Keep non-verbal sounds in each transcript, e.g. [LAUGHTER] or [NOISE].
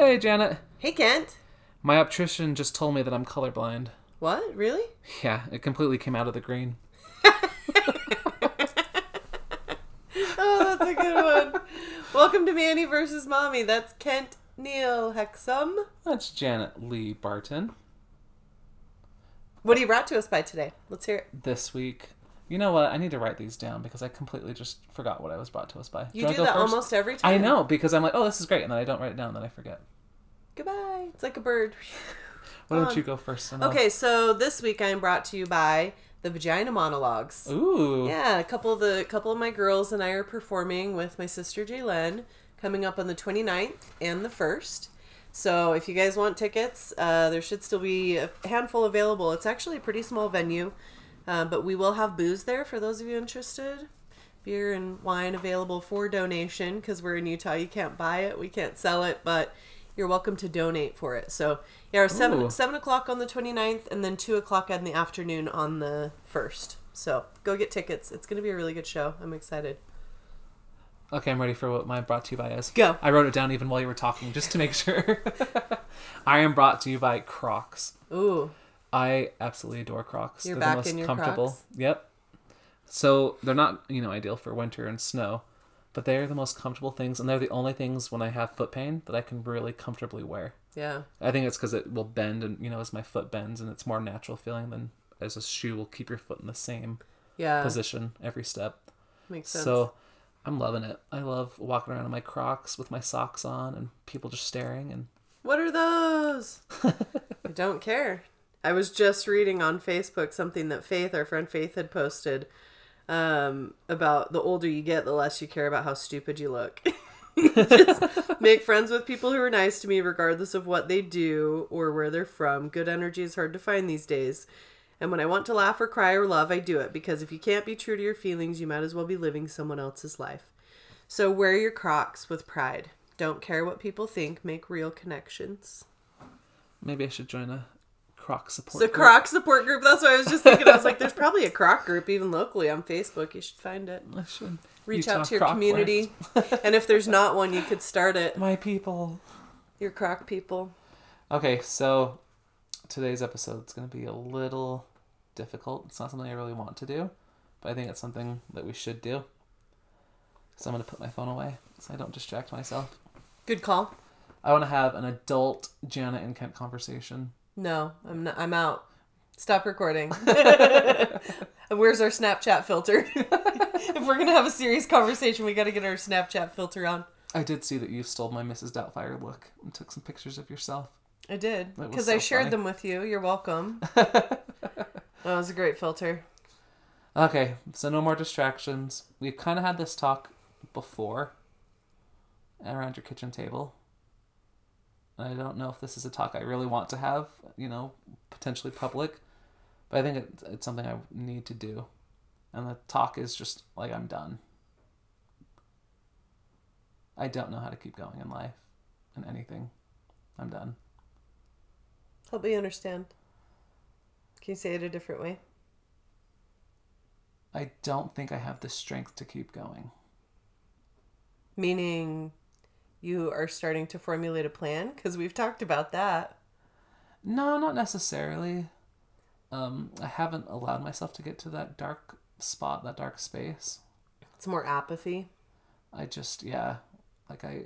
Hey, Janet. Hey, Kent. My optician just told me that I'm colorblind. What? Really? Yeah, it completely came out of the green. [LAUGHS] Oh, that's a good one. Welcome to Manny versus Mommy. That's Kent Neil Hexum. That's Janet Lee Barton. What are you brought to us by today? Let's hear it. This week. You know what? I need to write these down because I completely just forgot what I was brought to us by. You Do, do that first? almost every time. I know because I'm like, oh, this is great, and then I don't write it down, and then I forget. Goodbye. It's like a bird. [LAUGHS] Why don't you go first? and I'll- Okay, so this week I am brought to you by the Vagina Monologues. Ooh. Yeah, a couple of the couple of my girls and I are performing with my sister Jaylen coming up on the 29th and the 1st. So if you guys want tickets, uh, there should still be a handful available. It's actually a pretty small venue, uh, but we will have booze there for those of you interested. Beer and wine available for donation because we're in Utah. You can't buy it, we can't sell it, but you're welcome to donate for it. So yeah, seven Ooh. seven o'clock on the 29th and then two o'clock in the afternoon on the first. So go get tickets. It's gonna be a really good show. I'm excited. Okay, I'm ready for what my brought to you by is. Go. I wrote it down even while you were talking, just to make [LAUGHS] sure. I am brought to you by Crocs. Ooh, I absolutely adore Crocs. You're they're back the most in your comfortable. Crocs? Yep. So they're not, you know, ideal for winter and snow, but they're the most comfortable things, and they're the only things when I have foot pain that I can really comfortably wear. yeah. I think it's because it will bend, and you know, as my foot bends, and it's more natural feeling than as a shoe will keep your foot in the same Yeah. position every step. Makes sense. So I'm loving it. I love walking around in my Crocs with my socks on and people just staring and What are those? [LAUGHS] I don't care. I was just reading on Facebook something that Faith, our friend Faith, had posted um, about the older you get, the less you care about how stupid you look. [LAUGHS] just make friends with people who are nice to me, regardless of what they do or where they're from. Good energy is hard to find these days. And when I want to laugh or cry or love, I do it because if you can't be true to your feelings, you might as well be living someone else's life. So wear your Crocs with pride. Don't care what people think. Make real connections. maybe I should join a Croc support The group. Croc support group. That's what I was just thinking. I was like, there's probably a Croc group even locally on Facebook. You should find it. I should Reach Utah out to your Croc community. [LAUGHS] [LAUGHS] and if there's not one, you could start it. My people. Your Croc people. Okay, so today's episode is going to be a little difficult. It's not something I really want to do, but I think it's something that we should do. So I'm going to put my phone away so I don't distract myself. Good call. I want to have an adult Janet and Kent conversation. No, I'm not. I'm out. Stop recording. [LAUGHS] [LAUGHS] Where's our Snapchat filter? [LAUGHS] if we're gonna have a serious conversation, we got to get our Snapchat filter on. I did see that you stole my Mrs. Doubtfire look and took some pictures of yourself. I did because so I shared funny. them with you. You're welcome. that was a great filter. Okay, so no more distractions. We've kind of had this talk before around your kitchen table. I don't know if this is a talk I really want to have, you know, potentially public, but I think it, it's something I need to do. And the talk is just like, I'm done. I don't know how to keep going in life and anything. I'm done. Help me understand. Can you say it a different way? I don't think I have the strength to keep going. Meaning, you are starting to formulate a plan because we've talked about that. No, not necessarily. Um, I haven't allowed myself to get to that dark spot, that dark space. It's more apathy. I just, yeah, like I.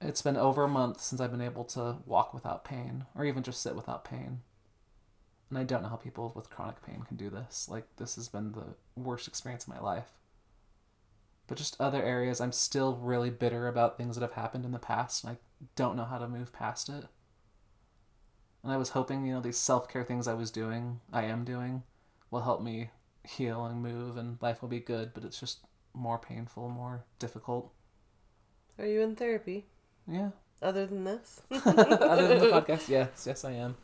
It's been over a month since I've been able to walk without pain, or even just sit without pain. And I don't know how people with chronic pain can do this. Like, this has been the worst experience of my life. But just other areas, I'm still really bitter about things that have happened in the past, and I don't know how to move past it. And I was hoping, you know, these self care things I was doing, I am doing, will help me heal and move, and life will be good, but it's just more painful, more difficult. Are you in therapy? Yeah. Other than this? [LAUGHS] Other than the [LAUGHS] podcast, yes, yes, I am.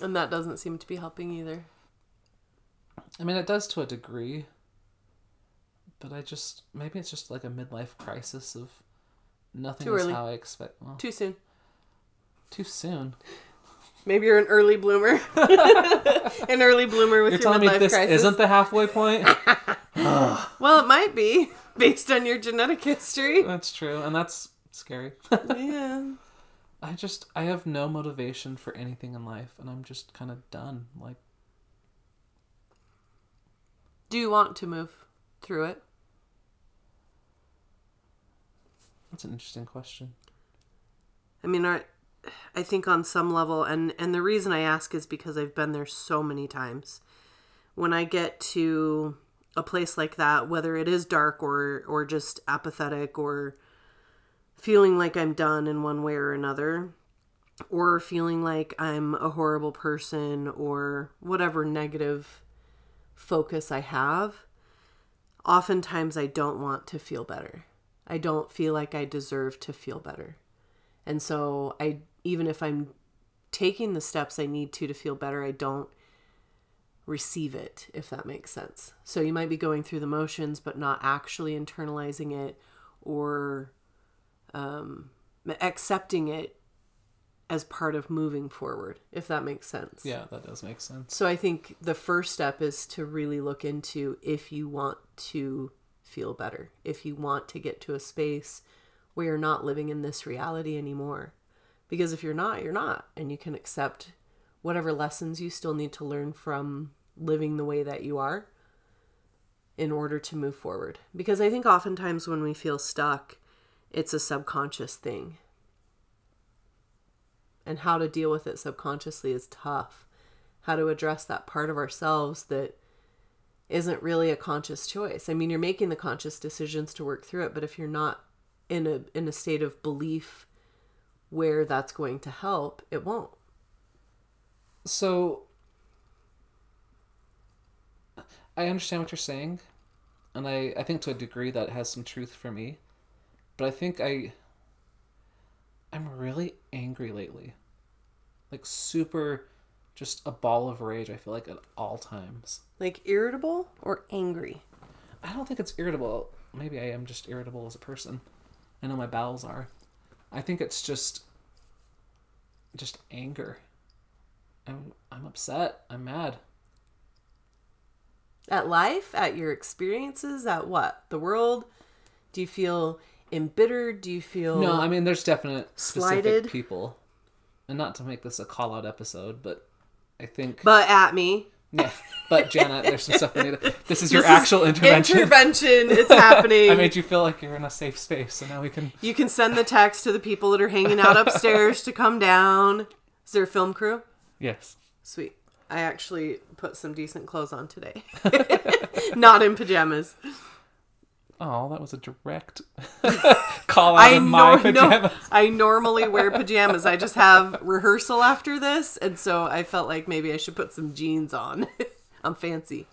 And that doesn't seem to be helping either. I mean, it does to a degree, but I just maybe it's just like a midlife crisis of nothing Too is early. how I expect. Well, Too soon. too soon. Maybe you're an early bloomer. [LAUGHS] an early bloomer with You're your telling me midlife this crisis. isn't the halfway point? [LAUGHS] Well, it might be based on your genetic history. that's true, and that's scary. yeah. [LAUGHS] I just I have no motivation for anything in life, and I'm just kind of done. Like, Do you want to move through it? That's an interesting question. I mean, are, I think on some level, and and the reason I ask is because I've been there so many times. When I get to a place like that, whether it is dark or or just apathetic or feeling like I'm done in one way or another, or feeling like I'm a horrible person or whatever negative focus I have, oftentimes I don't want to feel better. I don't feel like I deserve to feel better. And so I even if I'm taking the steps I need to to feel better, I don't receive it if that makes sense. So you might be going through the motions but not actually internalizing it or um, accepting it as part of moving forward if that makes sense. Yeah, that does make sense. So I think the first step is to really look into if you want to feel better, if you want to get to a space where you're not living in this reality anymore. Because if you're not, you're not. And you can accept whatever lessons you still need to learn from living the way that you are in order to move forward. Because I think oftentimes when we feel stuck, it's a subconscious thing. And how to deal with it subconsciously is tough. How to address that part of ourselves that isn't really a conscious choice. I mean, you're making the conscious decisions to work through it, but if you're not in a in a state of belief where that's going to help, it won't. So I understand what you're saying, and I I think to a degree that has some truth for me, but I think I I'm really angry lately. Like super just a ball of rage, I feel like at all times. Like irritable or angry? I don't think it's irritable. Maybe I am just irritable as a person. I know my bowels are. I think it's just just anger. I'm I'm upset. I'm mad. At life, at your experiences, at what? The world? Do you feel embittered? Do you feel No, I mean there's definite specific Slighted? people. And not to make this a call out episode, but I think but at me? yeah. But Janet, there's some stuff we need. To, [LAUGHS] this is your This is actual intervention. Intervention. It's [LAUGHS] happening. I made you feel like you're in a safe space, so now we can. You can send the text to the people that are hanging out upstairs to come down. Is there a film crew? Yes. Sweet. I actually put some decent clothes on today. [LAUGHS] Not in pajamas. Oh, that was a direct [LAUGHS] call out I of my nor- no, pajamas. [LAUGHS] I normally wear pajamas. I just have rehearsal after this, and so I felt like maybe I should put some jeans on. [LAUGHS] I'm fancy.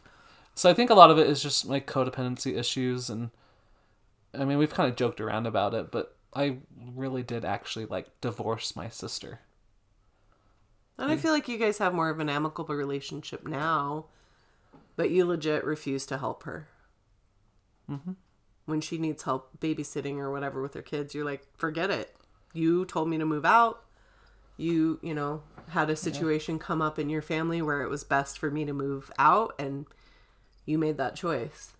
So I think a lot of it is just like codependency issues, and I mean we've kind of joked around about it, but I really did actually like divorce my sister. And I feel like you guys have more of an amicable relationship now, but you legit refuse to help her. Mm-hmm. When she needs help babysitting or whatever with her kids, you're like, forget it. You told me to move out. You, you know, had a situation come up in your family where it was best for me to move out, and you made that choice.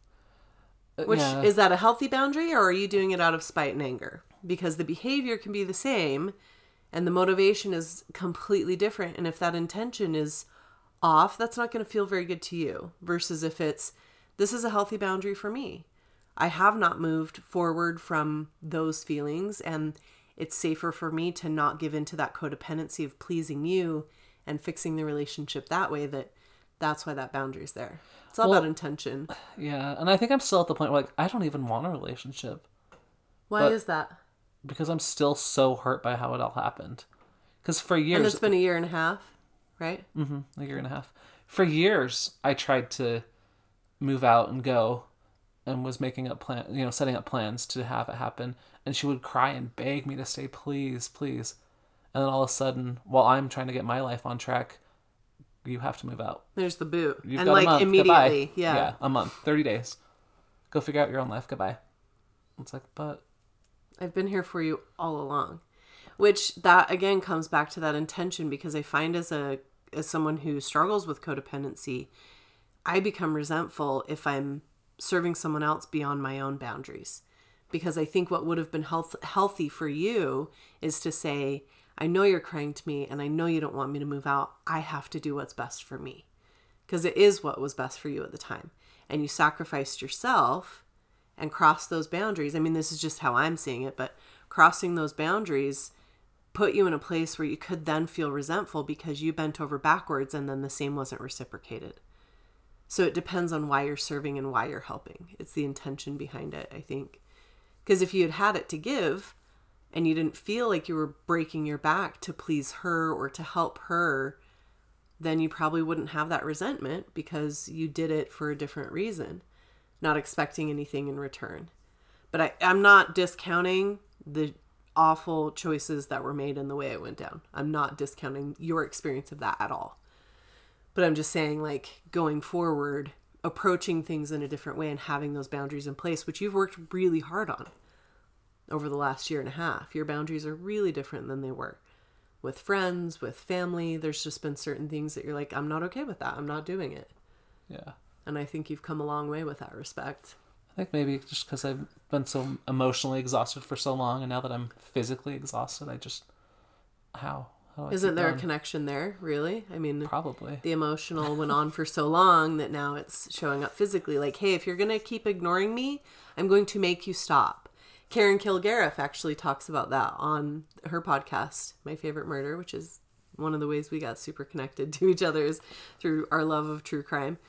Uh, Which yeah. is that a healthy boundary, or are you doing it out of spite and anger? Because the behavior can be the same, and the motivation is completely different. And if that intention is off, that's not going to feel very good to you. Versus if it's, this is a healthy boundary for me. I have not moved forward from those feelings, and it's safer for me to not give into that codependency of pleasing you and fixing the relationship that way. That that's why that boundary's there. It's all Well- about intention. Yeah, and I think I'm still at the point where like I don't even want a relationship Why but- is that? because I'm still so hurt by how it all happened. Because for years, And it's been a year and a half, right? hmm a year and a half, for years I tried to move out and go, and was making up plan, you know, setting up plans to have it happen. And she would cry and beg me to stay, please, please. And then all of a sudden, while I'm trying to get my life on track, you have to move out. There's the boot. You've and got like a month. immediately, Goodbye. yeah. yeah, a month, thirty days. Go figure out your own life. Goodbye. It's like, but I've been here for you all along. Which that again comes back to that intention because I find as a as someone who struggles with codependency, I become resentful if I'm serving someone else beyond my own boundaries. Because I think what would have been health, healthy for you is to say, I know you're crying to me and I know you don't want me to move out. I have to do what's best for me. Because it is what was best for you at the time. And you sacrificed yourself and crossed those boundaries. I mean, this is just how I'm seeing it, but crossing those boundaries put you in a place where you could then feel resentful because you bent over backwards and then the same wasn't reciprocated. So it depends on why you're serving and why you're helping. It's the intention behind it, I think. Because if you had had it to give and you didn't feel like you were breaking your back to please her or to help her, then you probably wouldn't have that resentment because you did it for a different reason, not expecting anything in return. But I, I'm not discounting the awful choices that were made and the way it went down. I'm not discounting your experience of that at all. But I'm just saying, like, going forward, approaching things in a different way and having those boundaries in place, which you've worked really hard on over the last year and a half. Your boundaries are really different than they were with friends, with family. There's just been certain things that you're like, I'm not okay with that. I'm not doing it. Yeah. And I think you've come a long way with that respect. I think maybe just because I've been so emotionally exhausted for so long, and now that I'm physically exhausted, I just how how do I Isn't keep there a connection there, really? I mean, probably the emotional went on for so long that now it's showing up physically. Like, hey, if you're going to keep ignoring me, I'm going to make you stop. Karen Kilgariff actually talks about that on her podcast, My Favorite Murder, which is one of the ways we got super connected to each other is through our love of true crime.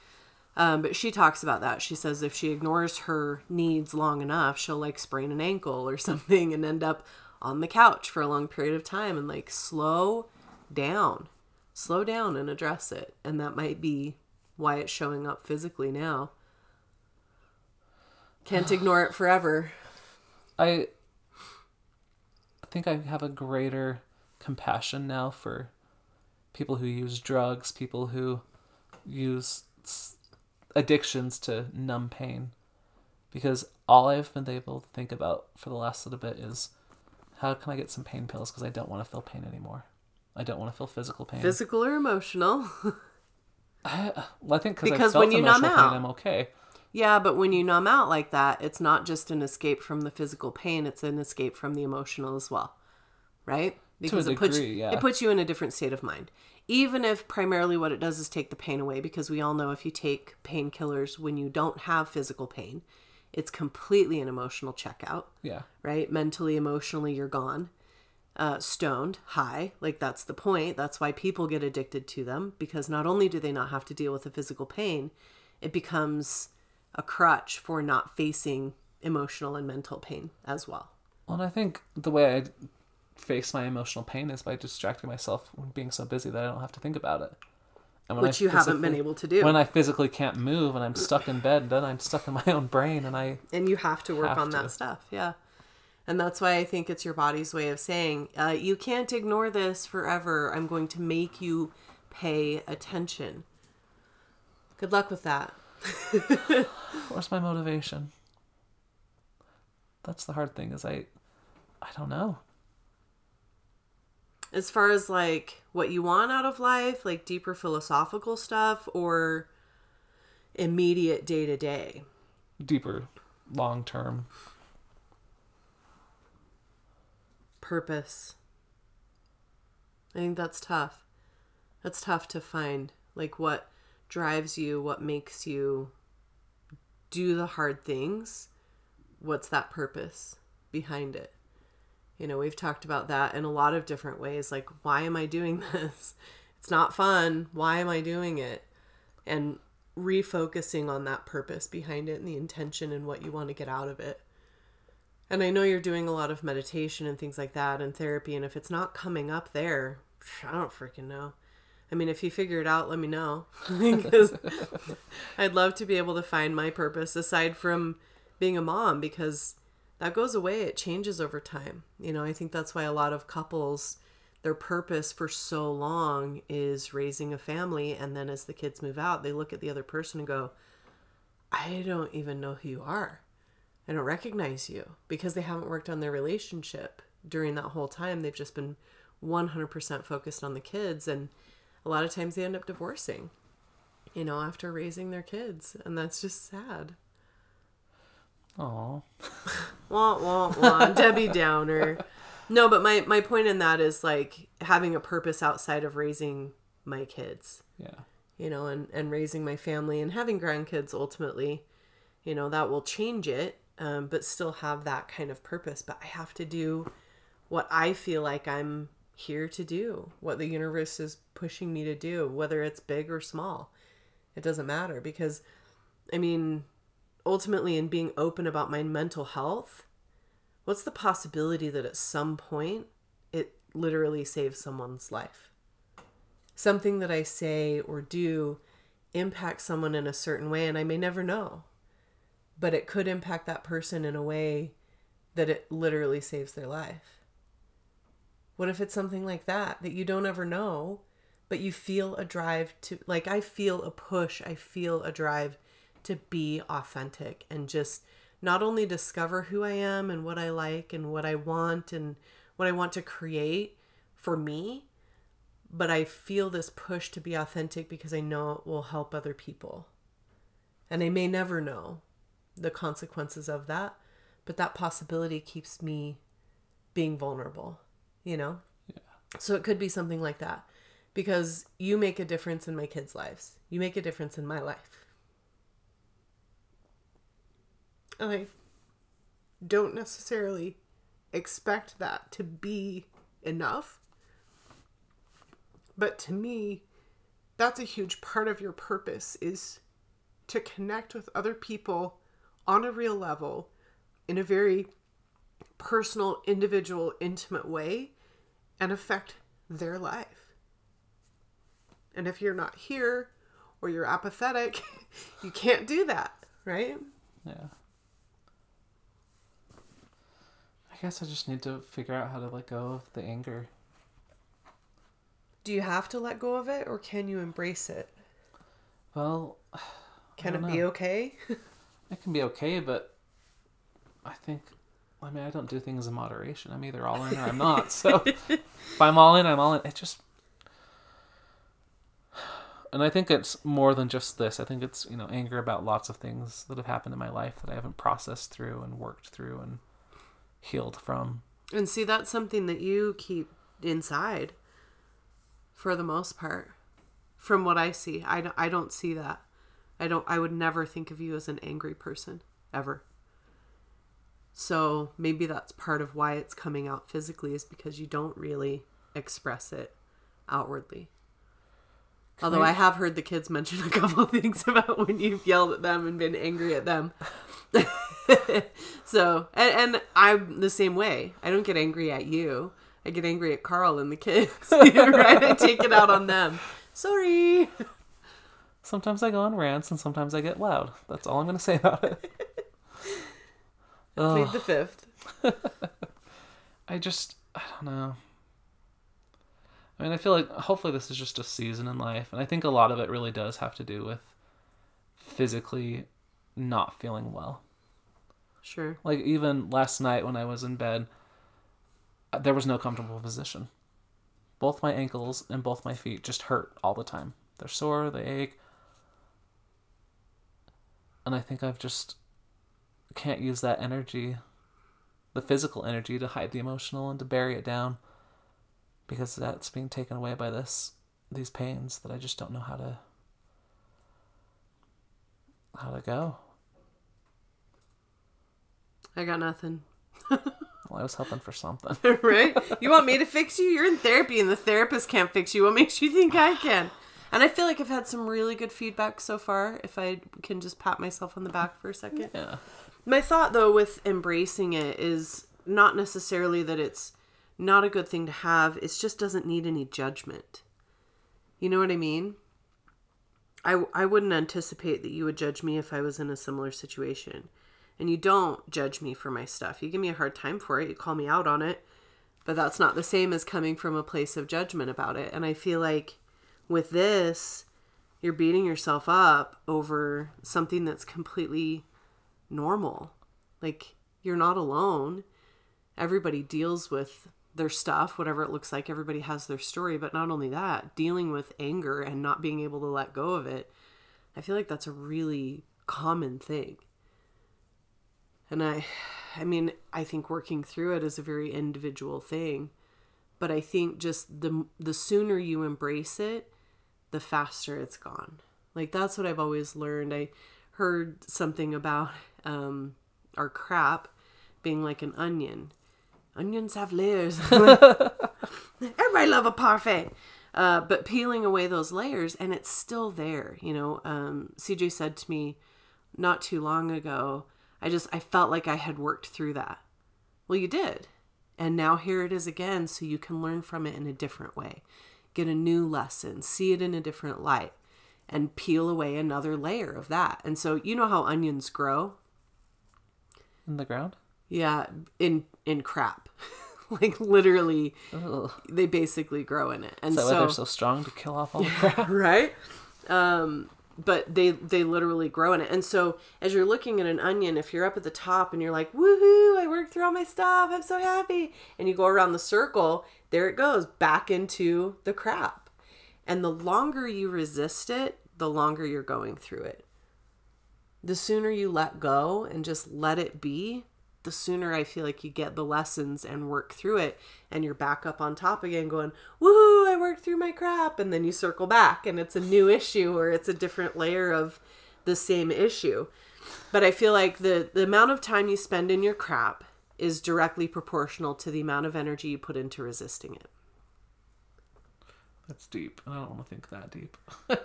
Um, but she talks about that. She says if she ignores her needs long enough, she'll like sprain an ankle or [LAUGHS] something and end up on the couch for a long period of time and like slow down, slow down and address it. And that might be why it's showing up physically now. Can't [SIGHS] ignore it forever. I I think I have a greater compassion now for people who use drugs, people who use addictions to numb pain. Because all I've been able to think about for the last little bit is how can I get some pain pills because I don't want to feel pain anymore. I don't want to feel physical pain. Physical or emotional. [LAUGHS] I, uh, well, I think cause Because I felt when you numb emotional out- pain, I'm okay. Yeah, but when you numb out like that, it's not just an escape from the physical pain, it's an escape from the emotional as well. Right? Because it puts yeah. it puts you in a different state of mind. Even if primarily what it does is take the pain away because we all know if you take painkillers when you don't have physical pain, it's completely an emotional checkout, Yeah. right? Mentally, emotionally, you're gone. Uh, stoned, high, like that's the point. That's why people get addicted to them because not only do they not have to deal with the physical pain, it becomes a crutch for not facing emotional and mental pain as well. Well, and I think the way I face my emotional pain is by distracting myself when being so busy that I don't have to think about it. Which I you haven't been able to do. When I physically can't move and I'm stuck in bed, then I'm stuck in my own brain, and I and you have to work Have on to. that stuff yeah and that's why i think it's your body's way of saying uh, you can't ignore this forever i'm going to make you pay attention good luck with that [LAUGHS] where's my motivation? That's the hard thing. Is I, I don't know. as far as like what you want out of life like deeper philosophical stuff or immediate day to day Deeper, long term. purpose. I think that's tough. That's tough to find. Like what drives you, what makes you do the hard things. What's that purpose behind it? You know, we've talked about that in a lot of different ways. Like, why am I doing [LAUGHS] this? It's not fun. Why am I doing it? And refocusing on that purpose behind it and the intention and what you want to get out of it. And I know you're doing a lot of meditation and things like that and therapy. And if it's not coming up there, I don't freaking know. I mean, if you figure it out, let me know. [LAUGHS] because [LAUGHS] I'd love to be able to find my purpose aside from being a mom because that goes away. It changes over time. You know, I think that's why a lot of couples, their purpose for so long is raising a family. And then as the kids move out, they look at the other person and go, I don't even know who you are. I don't recognize you because they haven't worked on their relationship during that whole time. They've just been 100% focused on the kids. And a lot of times they end up divorcing, you know, after raising their kids. And that's just sad. Oh, Wah, wah, wah. Debbie Downer. No, but my my point in that is like having a purpose outside of raising my kids. Yeah. You know, and and raising my family and having grandkids ultimately, you know, that will change it, um, but still have that kind of purpose. But I have to do what I feel like I'm here to do, what the universe is pushing me to do, whether it's big or small. It doesn't matter because, I mean, ultimately, in being open about my mental health, what's the possibility that at some point it literally saves someone's life? Something that I say or do impacts someone in a certain way, and I may never know, but it could impact that person in a way that it literally saves their life. What if it's something like that that you don't ever know, but you feel a drive to, like, I feel a push, I feel a drive to be authentic and just not only discover who I am and what I like and what I want and what I want to create for me, but I feel this push to be authentic because I know it will help other people. And I may never know the consequences of that, but that possibility keeps me being vulnerable, you know? Yeah. So it could be something like that because you make a difference in my kids' lives. You make a difference in my life. And I don't necessarily expect that to be enough. But to me, that's a huge part of your purpose is to connect with other people on a real level in a very personal, individual, intimate way and affect their life. And if you're not here or you're apathetic, [LAUGHS] you can't do that, right? Yeah. I guess I just need to figure out how to let go of the anger. Do you have to let go of it or can you embrace it? Well, [SIGHS] Can it don't be know. okay? [LAUGHS] it can be okay, but I think, I mean, I don't do things in moderation. I'm either all in or I'm not. So [LAUGHS] if I'm all in, I'm all in. It just. And I think it's more than just this. I think it's, you know, anger about lots of things that have happened in my life that I haven't processed through and worked through and healed from. and see, that's something that you keep inside for the most part. From what I see, I don't, I don't see that. I don't, I would never think of you as an angry person, ever. So maybe that's part of why it's coming out physically is because you don't really express it outwardly. Although I- I have heard the kids mention a couple of things [LAUGHS] about when you've yelled at them and been angry at them. [LAUGHS] [LAUGHS] so, and, and I'm the same way. I don't get angry at you. I get angry at Carl and the kids. [LAUGHS] right? I take it out on them. Sorry. Sometimes I go on rants and sometimes I get loud. That's all I'm going to say about it. [LAUGHS] Plead the fifth. I just, I don't know. I mean, I feel like hopefully this is just a season in life. And I think a lot of it really does have to do with physically not feeling well. Sure. Like, even last night when I was in bed, uh, there was no comfortable position. Both my ankles and both my feet just hurt all the time. They're sore, they ache. And I think I've just can't use that energy, the physical energy, to hide the emotional and to bury it down because that's being taken away by this these pains that I just don't know how to how to go. I got nothing. Well, I was hoping for something. [LAUGHS] right? You want me to [LAUGHS] fix you? You're in therapy and the therapist can't fix you. What makes you think I can? And I feel like I've had some really good feedback so far, if I can just pat myself on the back for a second. Yeah. My thought, though, with embracing it is not necessarily that it's not a good thing to have, it just doesn't need any judgment. You know what I mean? I, I wouldn't anticipate that you would judge me if I was in a similar situation. And you don't judge me for my stuff. You give me a hard time for it, you call me out on it, but that's not the same as coming from a place of judgment about it. And I feel like with this, you're beating yourself up over something that's completely normal. Like, you're not alone. Everybody deals with their stuff, whatever it looks like. Everybody has their story. But not only that, dealing with anger and not being able to let go of it, I feel like that's a really common thing. And I I mean, I think working through it is a very individual thing. But I think just the the sooner you embrace it, the faster it's gone. Like that's what I've always learned. I heard something about um, our crap being like an onion. Onions have layers. [LAUGHS] Everybody love a parfait. Uh, but peeling away those layers and it's still there. You know, um, CJ said to me not too long ago, I just, I felt like I had worked through that. Well, you did. And now here it is again, so you can learn from it in a different way, get a new lesson, see it in a different light, and peel away another layer of that. And so, you know how onions grow? In the ground? Yeah, in in crap. [LAUGHS] like literally Ugh. they basically grow in it. And why so they're so strong to kill off all the [LAUGHS] crap? right? Um, but they they literally grow in it. And so as you're looking at an onion, if you're up at the top and you're like, "Woohoo! I worked through all my stuff. I'm so happy," and you go around the circle, there it goes back into the crap. And the longer you resist it, the longer you're going through it. The sooner you let go and just let it be, the sooner I feel like you get the lessons and work through it and you're back up on top again going, woohoo, I worked through my crap. And then you circle back and it's a new issue or it's a different layer of the same issue. But I feel like the, the amount of time you spend in your crap is directly proportional to the amount of energy you put into resisting it. That's deep. and I don't want to think that deep. [LAUGHS]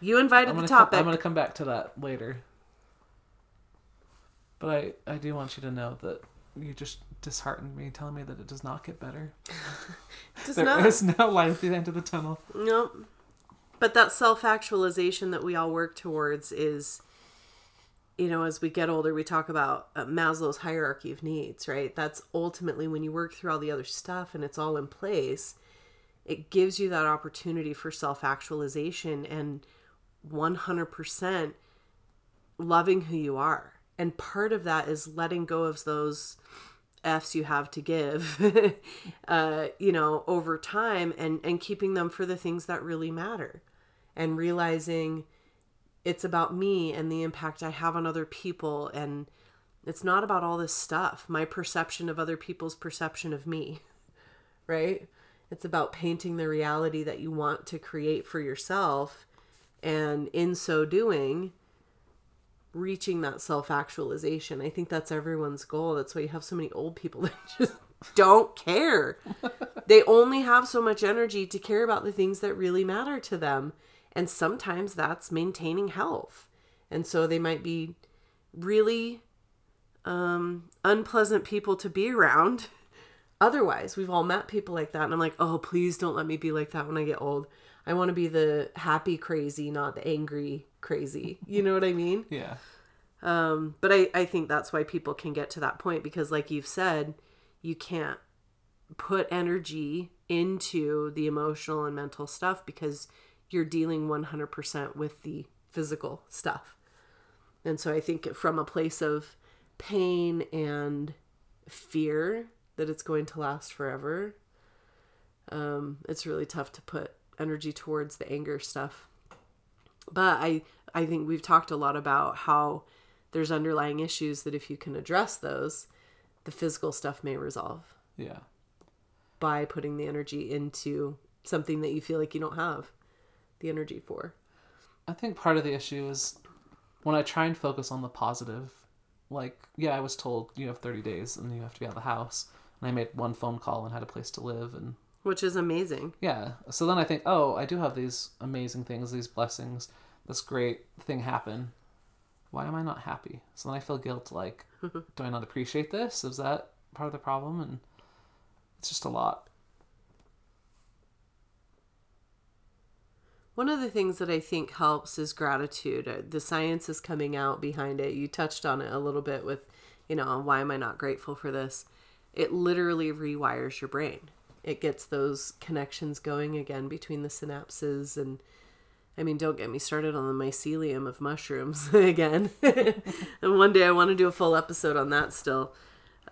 You invited the gonna, come, topic. I'm gonna come back to that later. But I, I do want you to know that you just disheartened me, telling me that it does not get better. [LAUGHS] Does There is not. no light at the end of the tunnel. Nope. But that self actualization that we all work towards is, you know, as we get older, we talk about uh, Maslow's hierarchy of needs, right? That's ultimately when you work through all the other stuff and it's all in place, it gives you that opportunity for self actualization and 100% loving who you are. And part of that is letting go of those F's you have to give, [LAUGHS] uh, you know, over time and, and keeping them for the things that really matter and realizing it's about me and the impact I have on other people. And it's not about all this stuff, my perception of other people's perception of me, [LAUGHS] right? It's about painting the reality that you want to create for yourself. And in so doing, reaching that self actualization. I think that's everyone's goal. That's why you have so many old people [LAUGHS] that just don't care. [LAUGHS] they only have so much energy to care about the things that really matter to them. And sometimes that's maintaining health. And so they might be really um, unpleasant people to be around. [LAUGHS] Otherwise, we've all met people like that. And I'm like, oh, please don't let me be like that when I get old. I want to be the happy crazy, not the angry crazy. You know what I mean? [LAUGHS] Yeah. Um, but I, I think that's why people can get to that point because, like you've said, you can't put energy into the emotional and mental stuff because you're dealing 100% with the physical stuff. And so I think from a place of pain and fear that it's going to last forever, um, it's really tough to put energy towards the anger stuff. But I, I think we've talked a lot about how there's underlying issues that if you can address those, the physical stuff may resolve Yeah. by putting the energy into something that you feel like you don't have the energy for. I think part of the issue is when I try and focus on the positive, like, yeah, I was told you have 30 days and you have to be out of the house. And I made one phone call and had a place to live. And Which is amazing. yeah, so then I think, oh, I do have these amazing things, these blessings, this great thing happen. Why am I not happy? So then I feel guilt like, [LAUGHS] do I not appreciate this? Is that part of the problem? And it's just a lot. One of the things that I think helps is gratitude. Uh, The science is coming out behind it. You touched on it a little bit with, you know, why am I not grateful for this? It literally rewires your brain. It gets those connections going again between the synapses and I mean, don't get me started on the mycelium of mushrooms [LAUGHS] again. [LAUGHS] and one day I want to do a full episode on that still.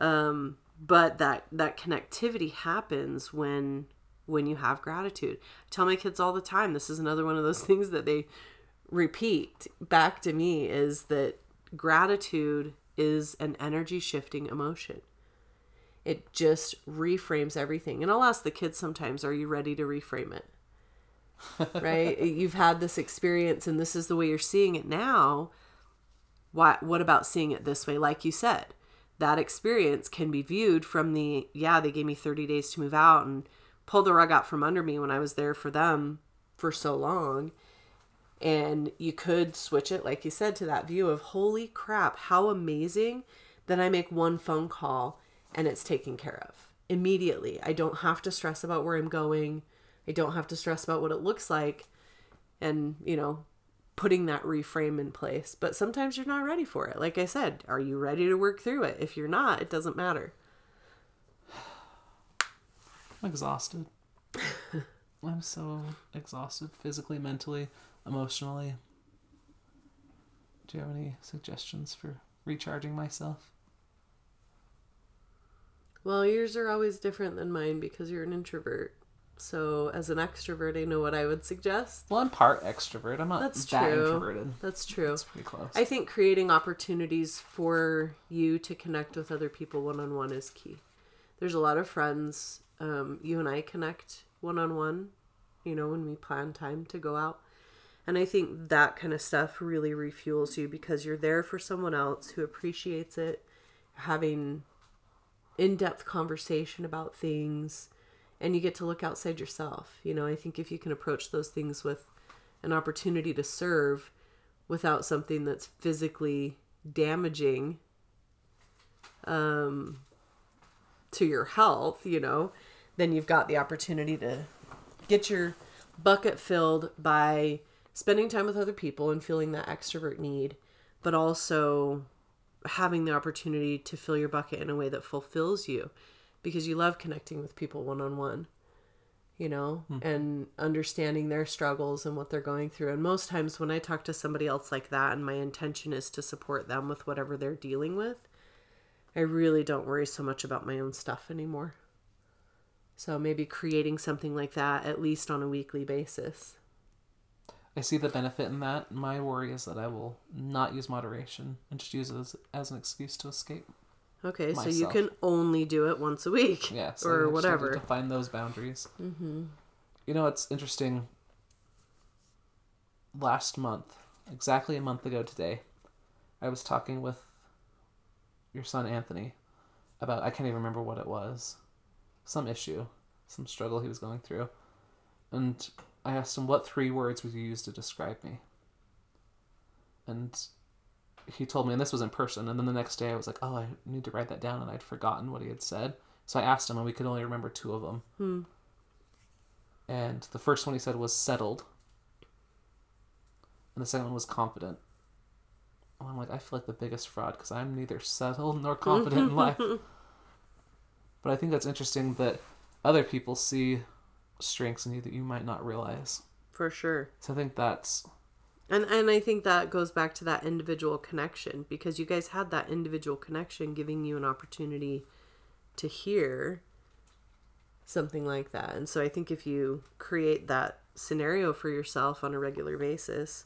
Um, but that that connectivity happens when when you have gratitude. I tell my kids all the time, this is another one of those [LAUGHS] things that they repeat back to me is that gratitude is an energy shifting emotion. It just reframes everything. And I'll ask the kids sometimes, are you ready to reframe it? Right? [LAUGHS] You've had this experience and this is the way you're seeing it now. What what about seeing it this way like you said? That experience can be viewed from the yeah, they gave me 30 days to move out and pull the rug out from under me when I was there for them for so long. And you could switch it, like you said, to that view of holy crap, how amazing that I make one phone call and it's taken care of immediately. I don't have to stress about where I'm going. I don't have to stress about what it looks like and, you know, putting that reframe in place. But sometimes you're not ready for it. Like I said, are you ready to work through it? If you're not, it doesn't matter. I'm exhausted. [LAUGHS] I'm so exhausted physically, mentally, emotionally. Do you have any suggestions for recharging myself? Well, yours are always different than mine because you're an introvert. So, as an extrovert, I know what I would suggest. Well, I'm part extrovert. I'm not That's that true. introverted. That's true. It's pretty close. I think creating opportunities for you to connect with other people one on one is key. There's a lot of friends. Um, you and I connect one on one, you know, when we plan time to go out. And I think that kind of stuff really refuels you because you're there for someone else who appreciates it, having in depth conversation about things, and you get to look outside yourself. You know, I think if you can approach those things with an opportunity to serve without something that's physically damaging um, to your health, you know, then you've got the opportunity to get your bucket filled by spending time with other people and feeling that extrovert need, but also having the opportunity to fill your bucket in a way that fulfills you because you love connecting with people one on one you know, hmm. and understanding their struggles and what they're going through. And most times when I talk to somebody else like that and my intention is to support them with whatever they're dealing with, I really don't worry so much about my own stuff anymore. So maybe creating something like that at least on a weekly basis. I see the benefit in that. My worry is that I will not use moderation and just use it as, as an excuse to escape. Okay, so you can only do it once a week Yeah, so or whatever. To find those boundaries. Mm-hmm. You know, it's interesting. Last month, exactly a month ago today, I was talking with your son Anthony about I can't even remember what it was, some issue, some struggle he was going through, and I asked him what three words would you use to describe me. And he told me, and this was in person. And then the next day, I was like, "Oh, I need to write that down," and I'd forgotten what he had said. So I asked him, and we could only remember two of them. Hmm. And the first one he said was settled, and the second one was confident. And I'm like, I feel like the biggest fraud because I'm neither settled nor confident in life. [LAUGHS] But I think that's interesting that other people see strengths in you that you might not realize. For sure. So I think that's And and I think that goes back to that individual connection because you guys had that individual connection giving you an opportunity to hear something like that. And so I think if you create that scenario for yourself on a regular basis,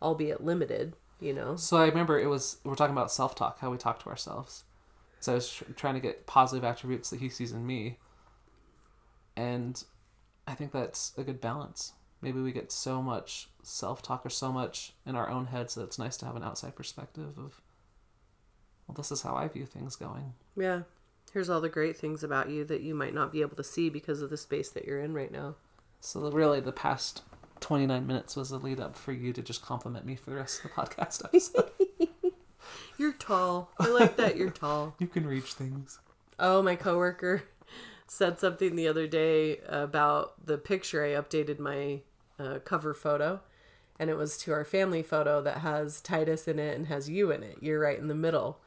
albeit limited, you know. So I remember it was we're talking about self talk, how we talk to ourselves. So I was tr- trying to get positive attributes that he sees in me, and I think that's a good balance. Maybe we get so much self talk or so much in our own heads that it's nice to have an outside perspective of, well, this is how I view things going. Yeah. Here's all the great things about you that you might not be able to see because of the space that you're in right now. So really, the past twenty nine minutes was a lead up for you to just compliment me for the rest of the podcast [LAUGHS] episode. You're tall. I like that you're tall. [LAUGHS] you can reach things. Oh, my coworker [LAUGHS] said something the other day about the picture I updated my uh, cover photo, and it was to our family photo that has Titus in it and has you in it. You're right in the middle.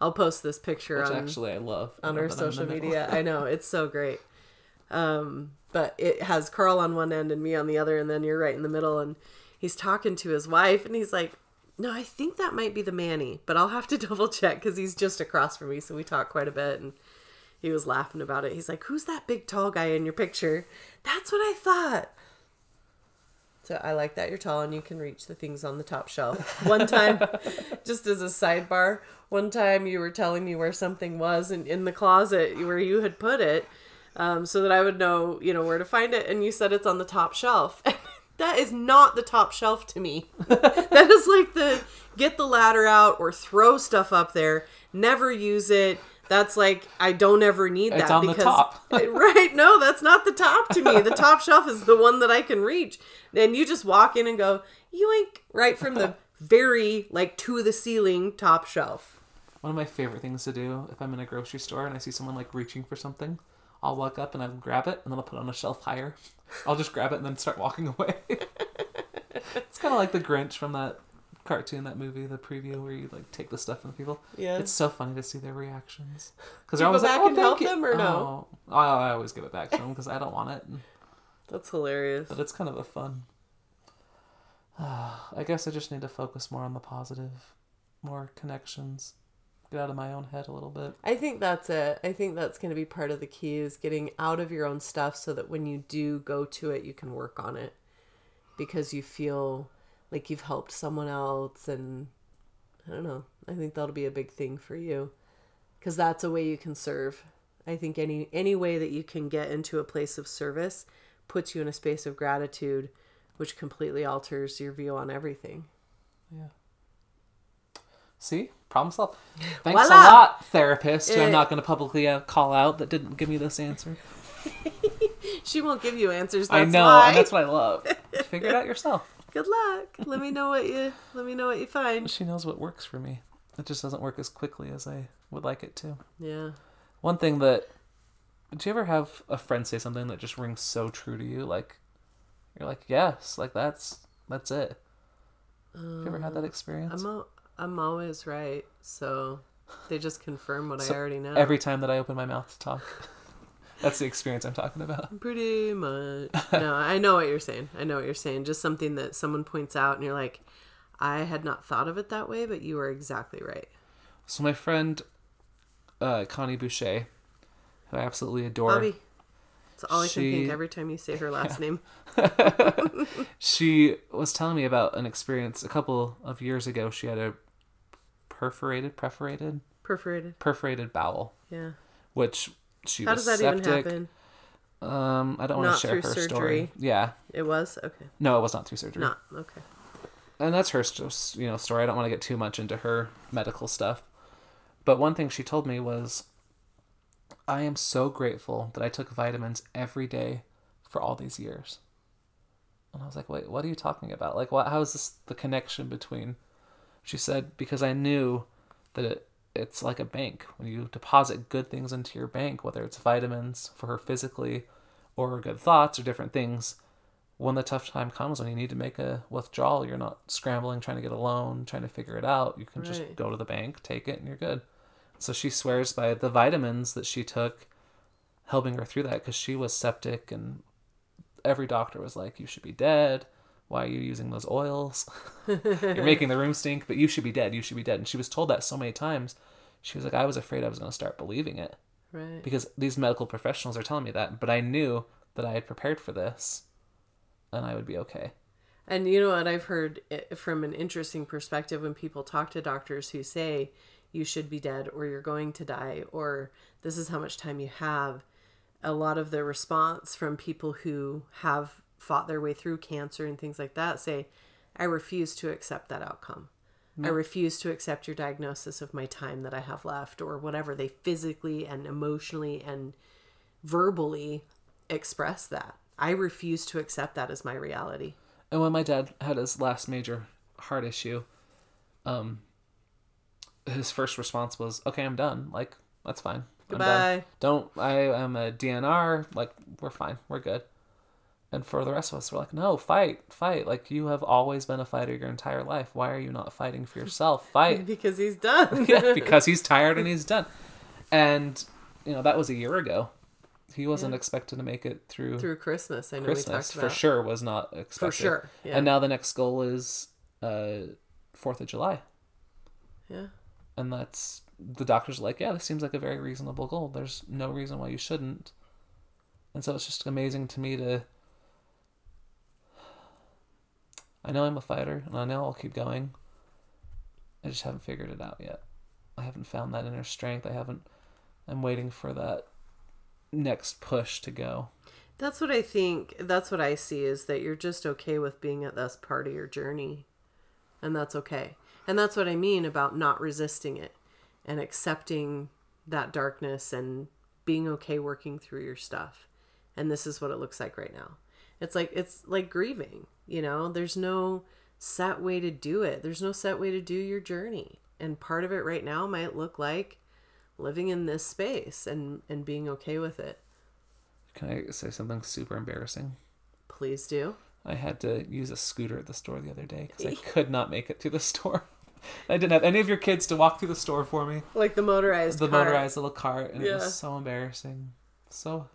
I'll post this picture Which on actually I love. I on love our that I'm in the social media. I know it's so great. Um, but it has Carl on one end and me on the other, and then you're right in the middle. And he's talking to his wife, and he's like, "No, I think that might be the Manny, but I'll have to [LAUGHS] double check because he's just across from me, so we talk quite a bit." And he was laughing about it. He's like, "Who's that big tall guy in your picture?" That's what I thought. So I like that you're tall and you can reach the things on the top shelf. One time, [LAUGHS] just as a sidebar, one time you were telling me where something was in, in the closet where you had put it, um, so that I would know, you know, where to find it. And you said it's on the top shelf. [LAUGHS] that is not the top shelf to me. [LAUGHS] that is like the get the ladder out or throw stuff up there. Never use it. That's like I don't ever need It's that on the because top. [LAUGHS] right no that's not the top to me the top shelf is the one that i can reach then you just walk in and go yoink right from the very like to the ceiling top shelf One of my favorite things to do if I'm in a grocery store and I see someone like reaching for something, I'll walk up and I'll grab it and then I'll put it on a shelf higher. I'll just grab it and then start walking [LAUGHS] away. it's kind of like the Grinch from that cartoon, that movie, the preview where you like take the stuff from the people. Yeah. It's so funny to see their reactions because Do they're you always go like, back "Oh, and help you." them or no? Oh, I, I always give it back to them because I don't want it. that's hilarious But it's kind of a fun. [SIGHS] I guess I just need to focus more on the positive, more connections, get out of my own head a little bit. i think that's it i think that's going to be part of the key is getting out of your own stuff so that when you do go to it you can work on it because you feel like you've helped someone else and i don't know i think that'll be a big thing for you because that's a way you can serve i think any any way that you can get into a place of service puts you in a space of gratitude which completely alters your view on everything Yeah. See, problem solved. [LAUGHS] Thanks Voila! a lot, therapist. Who I'm Eh. not going to publicly uh, call out that didn't give me this answer. [LAUGHS] she won't give you answers that's I know, why and that's what I love. [LAUGHS] Figure it out yourself. Good luck let me know what you let me know what you find She knows what works for me. It just doesn't work as quickly as I would like it to. yeah One thing that do you ever have a friend say something that just rings so true to you? Like you're like, yes, like that's that's it. Have you ever had that uh, experience? i'm, al- I'm always right so they just confirm what So i already know Every time that I open my mouth to talk. [LAUGHS] that's the experience I'm talking about. [LAUGHS] Pretty much. No, I know what you're saying. I know what you're saying. Just something that someone points out and you're like, I had not thought of it that way, but you are exactly right. So my friend uh, Connie Boucher, who I absolutely adore, Bobby. That's all I can think every time you say her [LAUGHS] last name. [LAUGHS] she was telling me about an experience a couple of years ago. She had a perforated, perforated, Perforated. perforated bowel, Yeah. which she How was does that septic. even happen? Um, I don't want to share her story. Yeah, It was? Okay. no, it was not through surgery. Not. Okay. and that's her you know story. I don't want to get too much into her medical stuff, but one thing she told me was, "I am so grateful that I took vitamins every day for all these years." And I was like, "Wait, what are you talking about? Like, what? How is this the connection between?" She said, "Because I knew that it, it's like a bank. When you deposit good things into your bank, whether it's vitamins for her physically, or good thoughts or different things." when the tough time comes when you need to make a withdrawal you're not scrambling trying to get a loan trying to figure it out you can just go to the bank take it and you're good so she swears by the vitamins that she took helping her through that because she was septic and every doctor was like you should be dead why are you using those oils. [LAUGHS] You're making the room stink but you should be dead you should be dead. And she was told that so many times. She was like i was afraid i was going to start believing it. Right. because these medical professionals are telling me that but i knew that i had prepared for this and i would be okay. And you know what? I've heard from an interesting perspective when people talk to doctors who say you should be dead or you're going to die or this is how much time you have. A lot of the response from people who have fought their way through cancer and things like that say, I refuse to accept that outcome. I refuse to accept your diagnosis of my time that I have left or whatever. They physically and emotionally and verbally express that. I refuse to accept that as my reality. And when my dad had his last major heart issue, um, his first response was, "Okay, I'm done. Like that's fine. I'm done. Don't I am a DNR. Like we're fine. We're good." And for the rest of us, we're like, "No, fight, fight! Like you have always been a fighter your entire life. Why are you not fighting for yourself? [LAUGHS] Fight!" Because he's done. [LAUGHS] yeah, [LAUGHS] because he's tired and he's done. And you know that was a year ago. He wasn't expected to make it through, Through Christmas, I know Christmas we talked for sure. Was not expected For sure. Yeah. and now the next goal is uh Fourth of July, yeah. and that's the doctors are like, yeah, this seems like a very reasonable goal. There's no reason why you shouldn't. And so it's just amazing to me to I know I'm a fighter, and I know I'll keep going. I just haven't figured it out yet. I haven't found that inner strength. I haven't. I'm waiting for that next push to go. That's what I think. That's what I see is that you're just okay with being at this part of your journey. And that's okay. And that's what I mean about not resisting it and accepting that darkness and being okay working through your stuff. And this is what it looks like right now. It's like it's like grieving, you know? There's no set way to do it. There's no set way to do your journey. And part of it right now might look like living in this space and and being okay with it. Can I say something super embarrassing? Please do. I had to use a scooter at the store the other day because I [LAUGHS] could not make it to the store. I didn't have any of your kids to walk through the store for me. Like the motorized The motorized little cart, and it was so embarrassing, so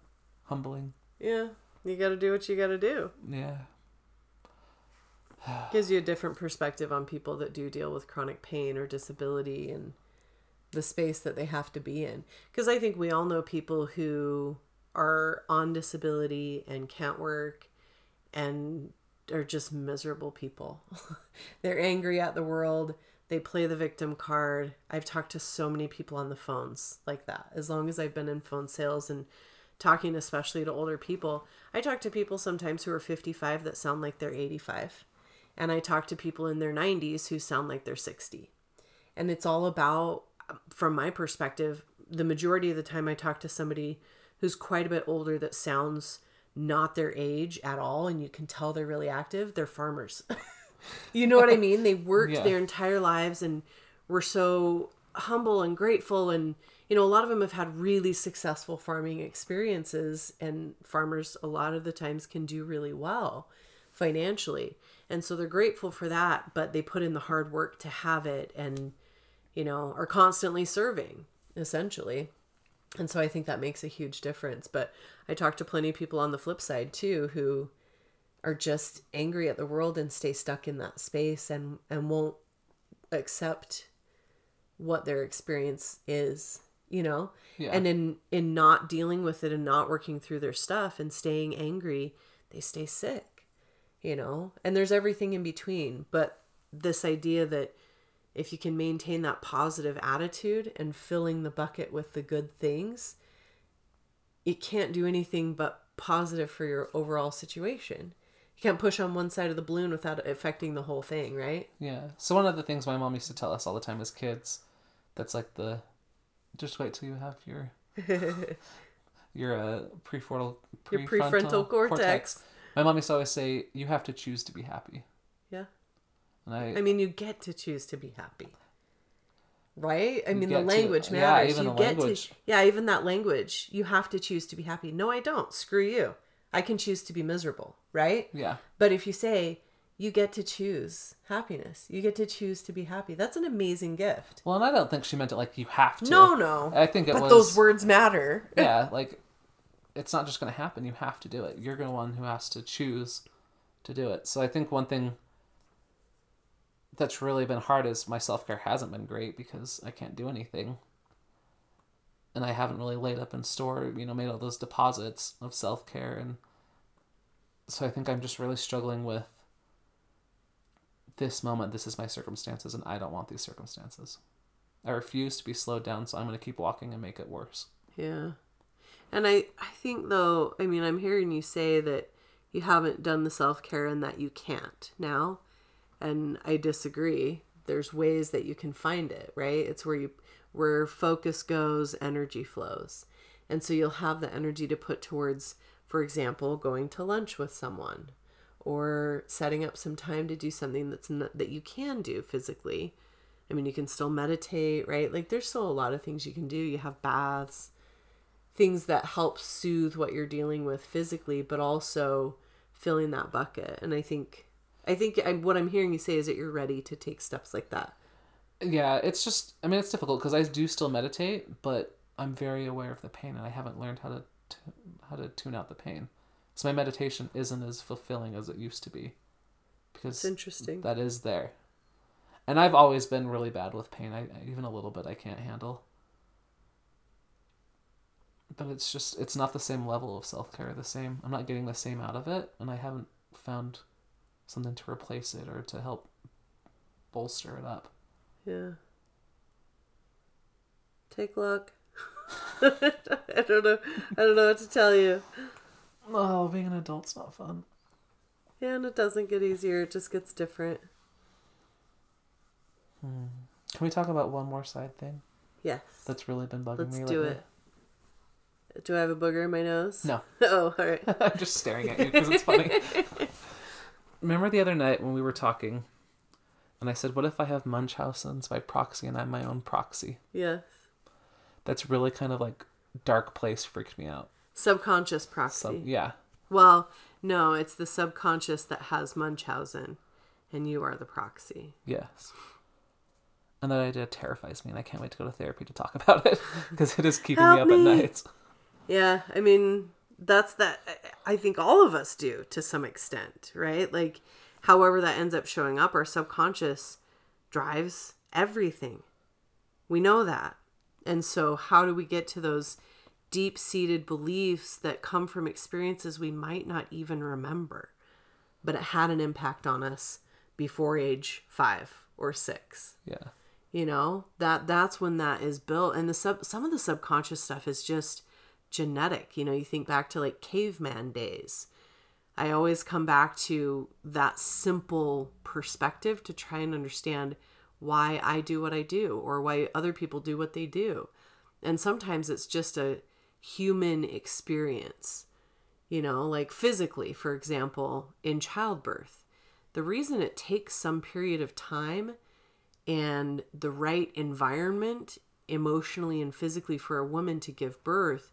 humbling. Yeah. You got to do what you got to do. Yeah, [SIGHS] Gives you a different perspective on people that do deal with chronic pain or disability and the space that they have to be in. Because I think we all know people who are on disability and can't work and are just miserable people. [LAUGHS] They're angry at the world. They play the victim card. I've talked to so many people on the phones like that. As long as I've been in phone sales and talking, especially to older people, I talk to people sometimes who are 55 that sound like they're 85. And I talk to people in their 90s who sound like they're 60. And it's all about, from my perspective, the majority of the time I talk to somebody who's quite a bit older that sounds not their age at all and you can tell they're really active, they're farmers. [LAUGHS] you know what I mean? They worked Yeah. their entire lives and were so humble and grateful and you know a lot of them have had really successful farming experiences and farmers a lot of the times can do really well financially. And so they're grateful for that but they put in the hard work to have it and you know are constantly serving essentially. And so i think that makes a huge difference. But i talk to plenty of people on the flip side too who are just angry at the world and stay stuck in that space and and won't accept what their experience is you know? Yeah. and in in not dealing with it and not working through their stuff and staying angry they stay sick you know and there's everything in between but this idea that if you can maintain that positive attitude and filling the bucket with the good things it can't do anything but positive for your overall situation you can't push on one side of the balloon without affecting the whole thing right yeah. So one of the things my mom used to tell us all the time as kids, that's like the, just wait till you have your, [LAUGHS] your uh, prefrontal Your prefrontal cortex. My mom used to always say, "You have to choose to be happy," yeah and I, I mean, you get to choose to be happy. Right? I mean, the get to- language yeah, matters. even you the get language. to Yeah, even that language. You have to choose to be happy. No, I don't. Screw you. I can choose to be miserable, right? yeah, But if you say you get to choose happiness, you get to choose to be happy. That's an amazing gift. Well, and I don't think she meant it like you have to. No, no. I think it but was those words matter. yeah, like it's not just going to happen. You have to do it. You're the one who has to choose to do it. So I think one thing that's really been hard is my self care hasn't been great because I can't do anything. And I haven't really laid up in store, you know, made all those deposits of self care. And so I think I'm just really struggling with this moment. This is my circumstances, and I don't want these circumstances. I refuse to be slowed down, so I'm going to keep walking and make it worse. Yeah. And I, I think, though, I mean, I'm hearing you say that you haven't done the self care and that you can't now. And I disagree. There's ways that you can find it, right? It's where you, where focus goes, energy flows. And so you'll have the energy to put towards, for example, going to lunch with someone or setting up some time to do something that's not, that you can do physically. I mean, you can still meditate, right? Like there's still a lot of things you can do. You have baths, things that help soothe what you're dealing with physically, but also filling that bucket. And I think, I think I, what I'm hearing you say is that you're ready to take steps like that. Yeah, it's just I mean it's difficult because I do still meditate, but I'm very aware of the pain and I haven't learned how to t- how to tune out the pain. So my meditation isn't as fulfilling as it used to be because It's interesting. that is there. And I've always been really bad with pain. I I- even a little bit I can't handle. But it's just it's not the same level of self-care, the same I'm not getting the same out of it and I haven't found something to replace it or to help bolster it up. Yeah. Take luck. [LAUGHS] I don't know. I don't know what to tell you. Oh, being an adult's not fun. Yeah, and it doesn't get easier. It just gets different. Hmm. Can we talk about one more side thing Yes. that's really been bugging Let's me do lately? it. Do I have a booger in my nose? No. [LAUGHS] Oh, all right. [LAUGHS] I'm just staring at you because it's funny. [LAUGHS] Remember the other night when we were talking, and I said, "What if I have Munchausen's by proxy and I'm my own proxy?" Yes. That's really kind of like dark place freaked me out. Subconscious proxy. So yeah, Well, no, it's the subconscious that has Munchausen, and you are the proxy. yes. And that idea terrifies me, and I can't wait to go to therapy to talk about it because it is keeping me up me. at nights. Yeah, I mean, that's that. I think all of us do to some extent, right? Like, however that ends up showing up, our subconscious drives everything. We know that. And so, how do we get to those deep seated beliefs that come from experiences we might not even remember, but it had an impact on us before age five or six? Yeah, you know that that's when that is built and the sub some of the subconscious stuff is just genetic. You know you think back to like caveman days. I always come back to that simple perspective to try and understand why i do what i do or why other people do what they do. And sometimes it's just a human experience you know like physically for example in childbirth. The reason it takes some period of time and the right environment emotionally and physically for a woman to give birth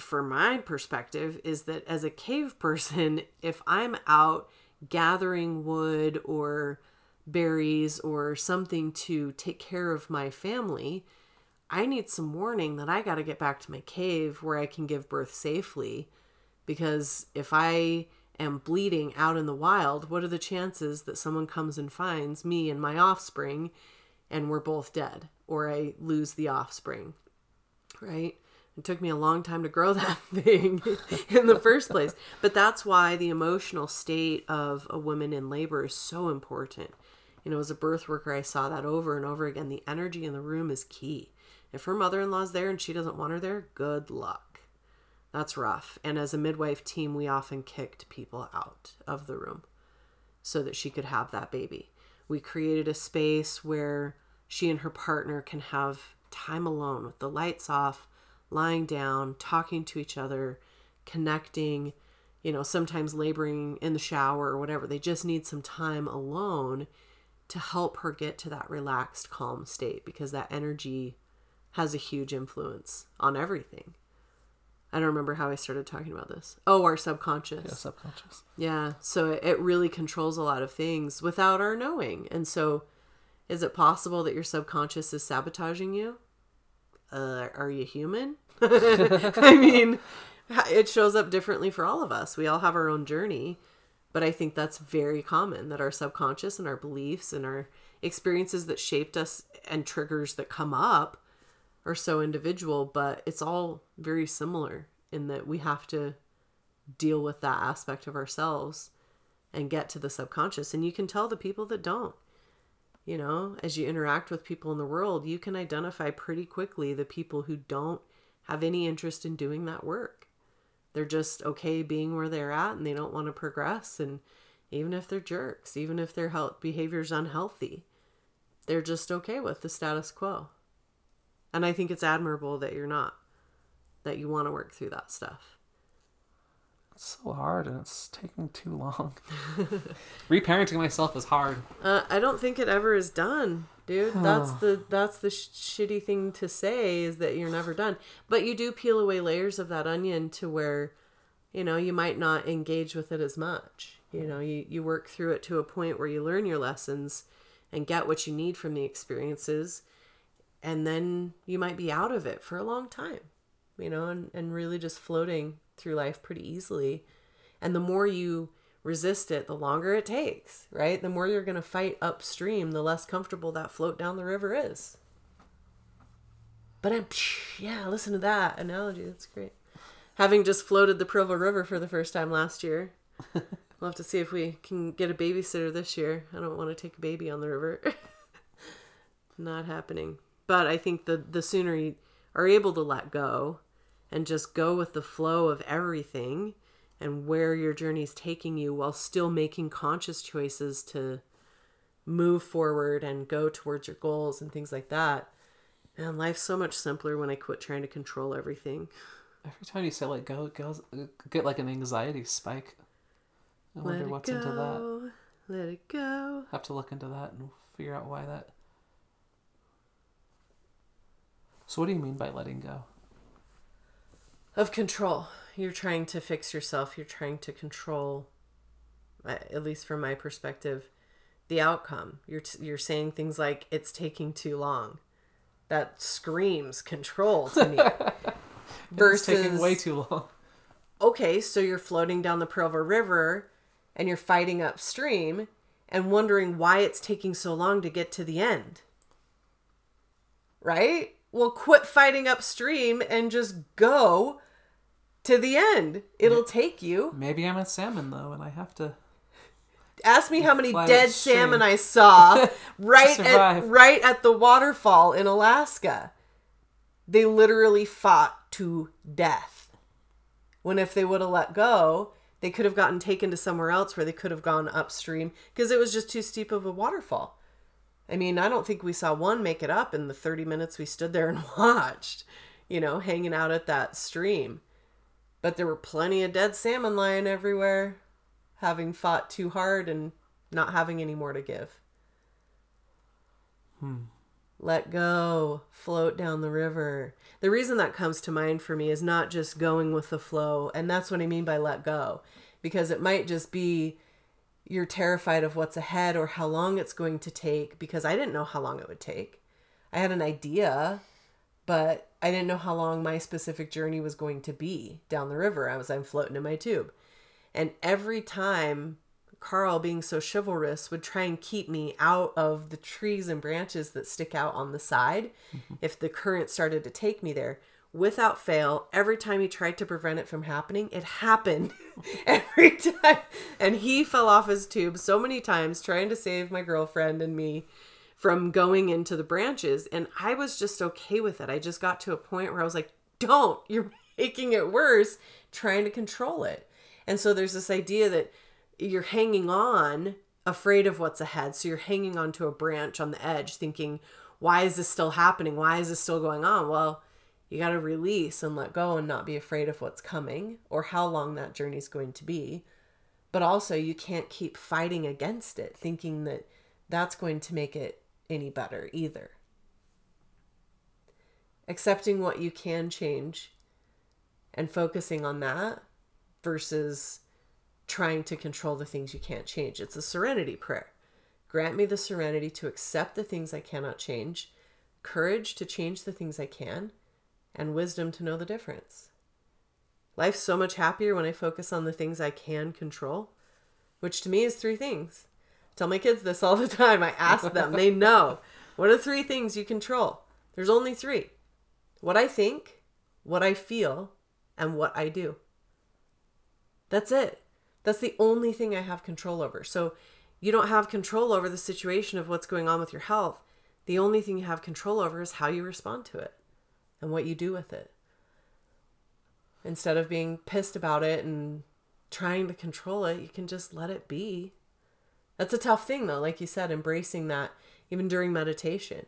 for my perspective is that as a cave person [LAUGHS] if i'm out gathering wood or berries or something to take care of my family i need some warning that i got to get back to my cave where i can give birth safely because if I am bleeding out in the wild, what are the chances that someone comes and finds me and my offspring and we're both dead or I lose the offspring? Right? It took me a long time to grow [LAUGHS] that thing in the first place. But that's why the emotional state of a woman in labor is so important. You know, as a birth worker, I saw that over and over again. The energy in the room is key. If her mother in law's there and she doesn't want her there, good luck. That's rough. And as a midwife team, we often kicked people out of the room so that she could have that baby. We created a space where she and her partner can have time alone with the lights off, lying down, talking to each other, connecting, you know, sometimes laboring in the shower or whatever. They just need some time alone to help her get to that relaxed, calm state because that energy has a huge influence on everything. I don't remember how I started talking about this. Oh, our subconscious. yeah, subconscious. Yeah. So it really controls a lot of things without our knowing. And so, is it possible that your subconscious is sabotaging you? Uh, are you human? [LAUGHS] I mean, it shows up differently for all of us. We all have our own journey. But I think that's very common that our subconscious and our beliefs and our experiences that shaped us and triggers that come up are so individual, but it's all very similar in that we have to deal with that aspect of ourselves and get to the subconscious. And you can tell the people that don't. You know, as you interact with people in the world, you can identify pretty quickly the people who don't have any interest in doing that work. They're just okay being where they're at and they don't want to progress. And even if they're jerks, even if their health is unhealthy, they're just okay with the status quo. And I think it's admirable that you're not, that you want to work through that stuff. It's so hard and it's taking too long. [LAUGHS] Reparenting myself is hard. Uh, I don't think it ever is done, dude. That's the that's the sh- shitty thing to say is that you're never done. But you do peel away layers of that onion to where, you know, you might not engage with it as much. You know, you you work through it to a point where you learn your lessons and get what you need from the experiences, and then you might be out of it for a long time. You know, and, and really just floating through life pretty easily. And the more you resist it, the longer it takes, right? The more you're going to fight upstream, the less comfortable that float down the river is. But I'm, yeah, listen to that analogy. That's great. Having just floated the Provo River for the first time last year, [LAUGHS] We'll have to see if we can get a babysitter this year. I don't want to take a baby on the river. [LAUGHS] Not happening. But I think the the sooner you are able to let go and just go with the flow of everything and where your journey is taking you while still making conscious choices to move forward and go towards your goals and things like that. And life's so much simpler when I quit trying to control everything. Every time you say let go, it goes get like an anxiety spike. I wonder what's it into that. go. Let it go. Have to look into that and figure out why that. So what do you mean by letting go? Of control. You're trying to fix yourself. You're trying to control, uh, at least from my perspective, the outcome. You're, t- you're saying things like, it's taking too long. That screams control to me. [LAUGHS] It's taking way too long. okay, so you're floating down the Provo River and you're fighting upstream and wondering why it's taking so long to get to the end. Right? Well, quit fighting upstream and just go to the end. It'll take you. Maybe I'm a salmon though, and I have to. Ask me how many Fly dead upstream. salmon I saw [LAUGHS] right at survive. right at the waterfall in Alaska. They literally fought to death. When if they would have let go, they could have gotten taken to somewhere else where they could have gone upstream because it was just too steep of a waterfall. I mean, I don't think we saw one make it up in the 30 minutes we stood there and [LAUGHS] watched, you know, hanging out at that stream. But there were plenty of dead salmon lying everywhere, having fought too hard and not having any more to give. Hmm. Let go, float down the river. The reason that comes to mind for me is not just going with the flow, and that's what I mean by let go, because it might just be you're terrified of what's ahead or how long it's going to take because I didn't know how long it would take. I had an idea, but I didn't know how long my specific journey was going to be down the river as I'm floating in my tube. And every time Carl, being so chivalrous, would try and keep me out of the trees and branches that stick out on the side mm-hmm. if the current started to take me there. Without fail, every time he tried to prevent it from happening, it happened [LAUGHS] every time. And he fell off his tube so many times trying to save my girlfriend and me from going into the branches. And I was just okay with it. I just got to a point where I was like, don't, you're [LAUGHS] making it worse, trying to control it. And so there's this idea that you're hanging on afraid of what's ahead. So you're hanging onto a branch on the edge thinking, why is this still happening? Why is this still going on? Well, you got to release and let go and not be afraid of what's coming or how long that journey is going to be. But also, you can't keep fighting against it, thinking that that's going to make it any better either. Accepting what you can change and focusing on that versus trying to control the things you can't change. It's a serenity prayer. Grant me the serenity to accept the things I cannot change, courage to change the things I can, and wisdom to know the difference. Life's so much happier when I focus on the things I can control, which to me is three things. I tell my kids this all the time. I ask them, they [LAUGHS] know. What are three things you control? There's only three what I think, what I feel, and what I do. That's it. That's the only thing I have control over. So you don't have control over the situation of what's going on with your health. The only thing you have control over is how you respond to it and what you do with it. Instead of being pissed about it and trying to control it, you can just let it be. That's a tough thing, though, like you said, embracing that even during meditation,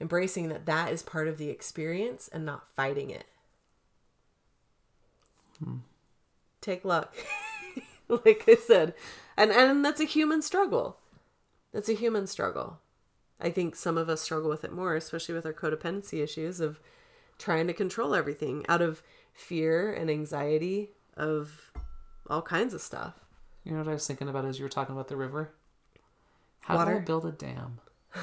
embracing that that is part of the experience and not fighting it. Hmm. Take luck. [LAUGHS] like I said, and and that's a human struggle. That's a human struggle. I think some of us struggle with it more, especially with our codependency issues of trying to control everything out of fear and anxiety of all kinds of stuff. You know what I was thinking about as you were talking about the river? How do I build a dam?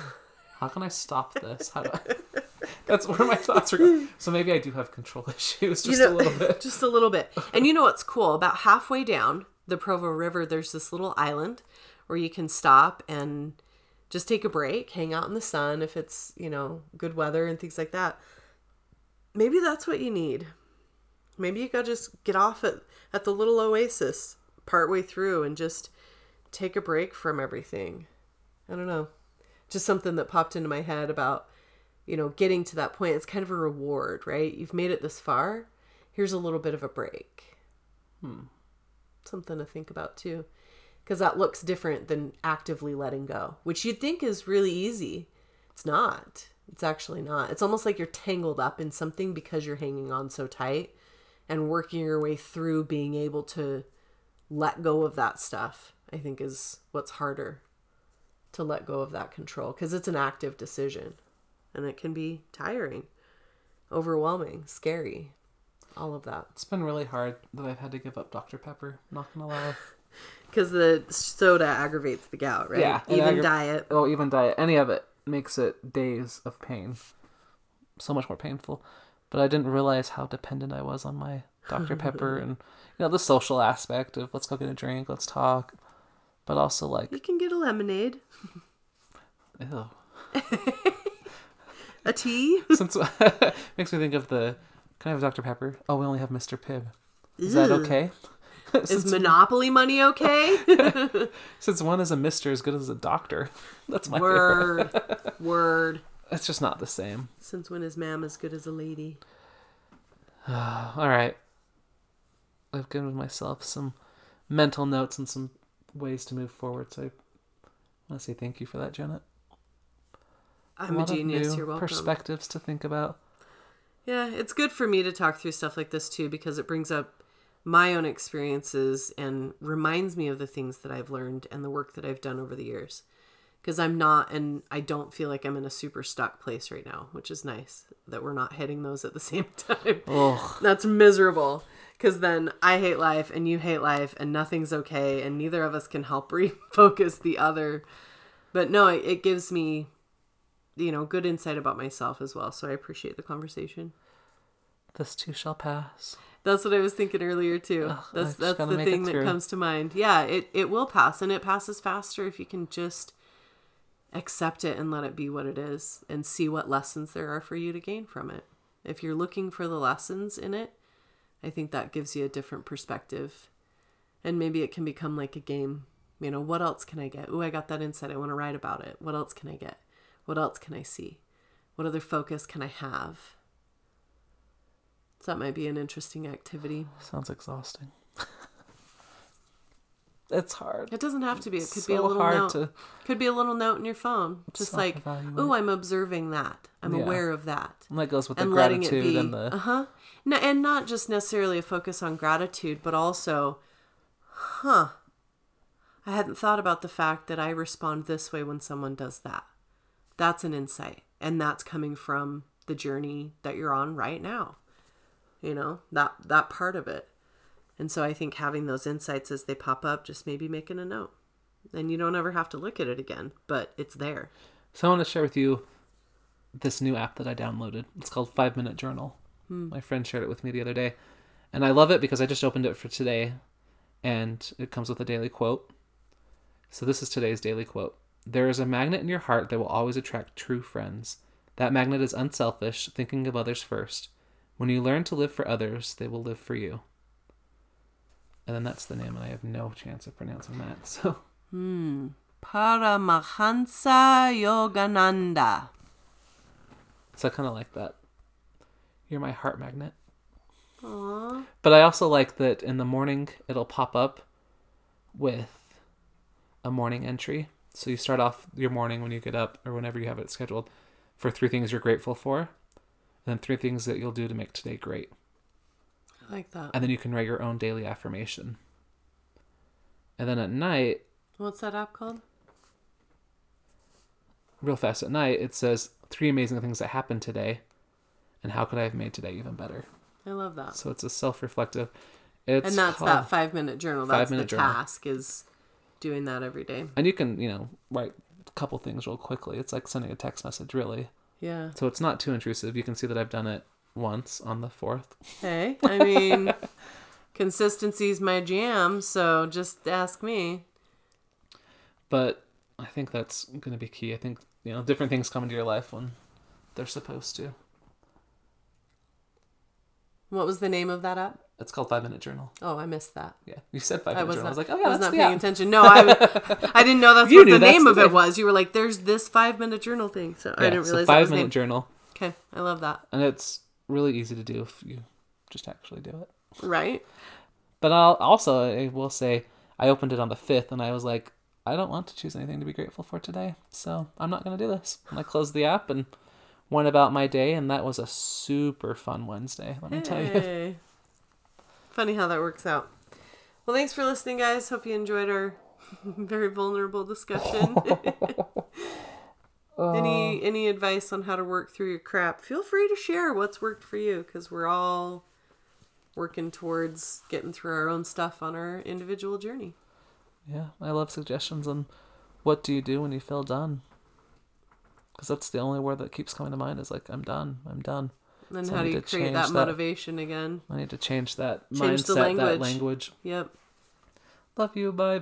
[LAUGHS] How can I stop this? How do I... [LAUGHS] That's where my thoughts are going. So maybe I do have control [LAUGHS] issues, just you know, a little bit. just a little bit. And you know what's cool? About halfway down the Provo River, there's this little island where you can stop and just take a break, hang out in the sun if it's, you know, good weather and things like that. Maybe that's what you need. Maybe you gotta just get off at, at the little oasis partway through and just take a break from everything. I don't know. Just something that popped into my head about, you know, getting to that point. It's kind of a reward, right? You've made it this far. Here's a little bit of a break. Hmm. Something to think about too. Because that looks different than actively letting go, which you'd think is really easy. It's not. It's actually not. It's almost like you're tangled up in something because you're hanging on so tight and working your way through being able to let go of that stuff, I think is what's harder to let go of that control because it's an active decision and it can be tiring, overwhelming, scary, all of that. It's been really hard that I've had to give up Dr. Pepper, not gonna lie. [LAUGHS] Because the soda aggravates the gout, right? Yeah, Even aggra- diet. Oh, even diet, any of it makes it days of pain. So much more painful. But I didn't realize how dependent I was on my Dr. Pepper [LAUGHS] and you know, the social aspect of let's go get a drink, let's talk. But also like You can get a lemonade, [LAUGHS] ew. [LAUGHS] a tea. Since makes me think of the can I have Dr. Pepper? Oh, we only have Mr. Pibb. Is that okay? [LAUGHS] Is Monopoly money okay? [LAUGHS] [LAUGHS] since one is a Mister as good as a doctor. That's my favorite. Word. Word. It's just not the same. Since when is ma'am as good as a lady? [SIGHS] All right. I've given myself some mental notes and some ways to move forward. So I want to say thank you for that, Janet. I'm a of genius. new You're welcome. Perspectives to think about. Yeah, it's good for me to talk through stuff like this too because it brings up my own experiences and reminds me of the things that I've learned and the work that I've done over the years. Because I'm not, and I don't feel like I'm in a super stuck place right now, which is nice that we're not hitting those at the [LAUGHS] same time. Oh, That's miserable. Because then I hate life and you hate life and nothing's okay and neither of us can help [LAUGHS] refocus the other. But no, it, it gives me, you know, good insight about myself as well. So I appreciate the conversation. this too shall pass. That's what I was thinking earlier too. Ugh, that's that's the thing that comes to mind. Yeah, it it will pass and it passes faster if you can just accept it and let it be what it is and see what lessons there are for you to gain from it. If you're looking for the lessons in it, I think that gives you a different perspective. And maybe it can become like a game. You know, what else can I get? Oh, I got that insight. I want to write about it. What else can I get? What else can I see? What other focus can I have? So that might be an interesting activity. Sounds exhausting. [LAUGHS] it's hard. It doesn't have to be. It could so be a little hard note. to Could be a little note in your phone, just like. "Oh, I'm observing that. I'm Yeah. aware of that." and that goes with the and it gratitude be. and the Uh huh. No, and not just necessarily a focus on gratitude, but also, huh? I hadn't thought about the fact that I respond this way when someone does that. That's an insight, and that's coming from the journey that you're on right now. You know that that part of it. And so I think having those insights as they pop up, just maybe making a note. And you don't ever have to look at it again, but it's there. So I want to share with you this new app that I downloaded. It's called Five Minute Journal. Hmm. My friend shared it with me the other day, and I love it because I just opened it for today, and it comes with a daily quote. So this is today's daily quote: "There is a magnet in your heart that will always attract true friends. That magnet is unselfish, thinking of others first. When you learn to live for others, they will live for you." And then that's the name, and I have no chance of pronouncing that. [LAUGHS] So Hmm. Paramahansa Yogananda. So I kind of like that. You're my heart magnet. Aww. But I also like that in the morning it'll pop up with a morning entry. So you start off your morning when you get up or whenever you have it scheduled for three things you're grateful for, and then three things that you'll do to make today great. I like that. And then you can write your own daily affirmation. And then at night, What's that app called? real fast at night, it says three amazing things that happened today and how could I have made today even better. I love that. So it's a self-reflective. It's and that's that five minute journal. That's Five-minute the journal. task is doing that every day. And you can, you know, write a couple things real quickly. It's like sending a text message, really. Yeah. So it's not too intrusive. You can see that I've done it once on the 4th. Hey, I mean, [LAUGHS] consistency's my jam, so just ask me. But I think that's going to be key. I think, you know, different things come into your life when they're supposed to. What was the name of that app? It's called Five Minute Journal. Oh, I missed that. Yeah, you said Five I Minute was Journal. not, I was like, oh yeah, I was that's not the paying app. attention. No, I, [LAUGHS] I didn't know that's You what the name the of it was. You were like, "There's this five minute journal thing," so I didn't so realize that Five was Minute name. Journal, Okay, I love that. and it's really easy to do if you just actually do it. Right? But I'll also I will say I opened it on the fifth, and I was like, I don't want to choose anything to be grateful for today, so I'm not gonna do this. And I closed the app and went about my day, and that was a super fun Wednesday. Let me tell you. Funny how that works out. Well, thanks for listening, guys. Hope you enjoyed our [LAUGHS] very vulnerable discussion. [LAUGHS] any oh. any advice on how to work through your crap? Feel free to share what's worked for you, because we're all working towards getting through our own stuff on our individual journey. Yeah, I love suggestions on what do you do when you feel done. Because that's the only word that keeps coming to mind is like I'm done, I'm done. And So how do you create that, that. motivation again? I need to change that Change the mindset, that language. language. Yep. Love you, bye.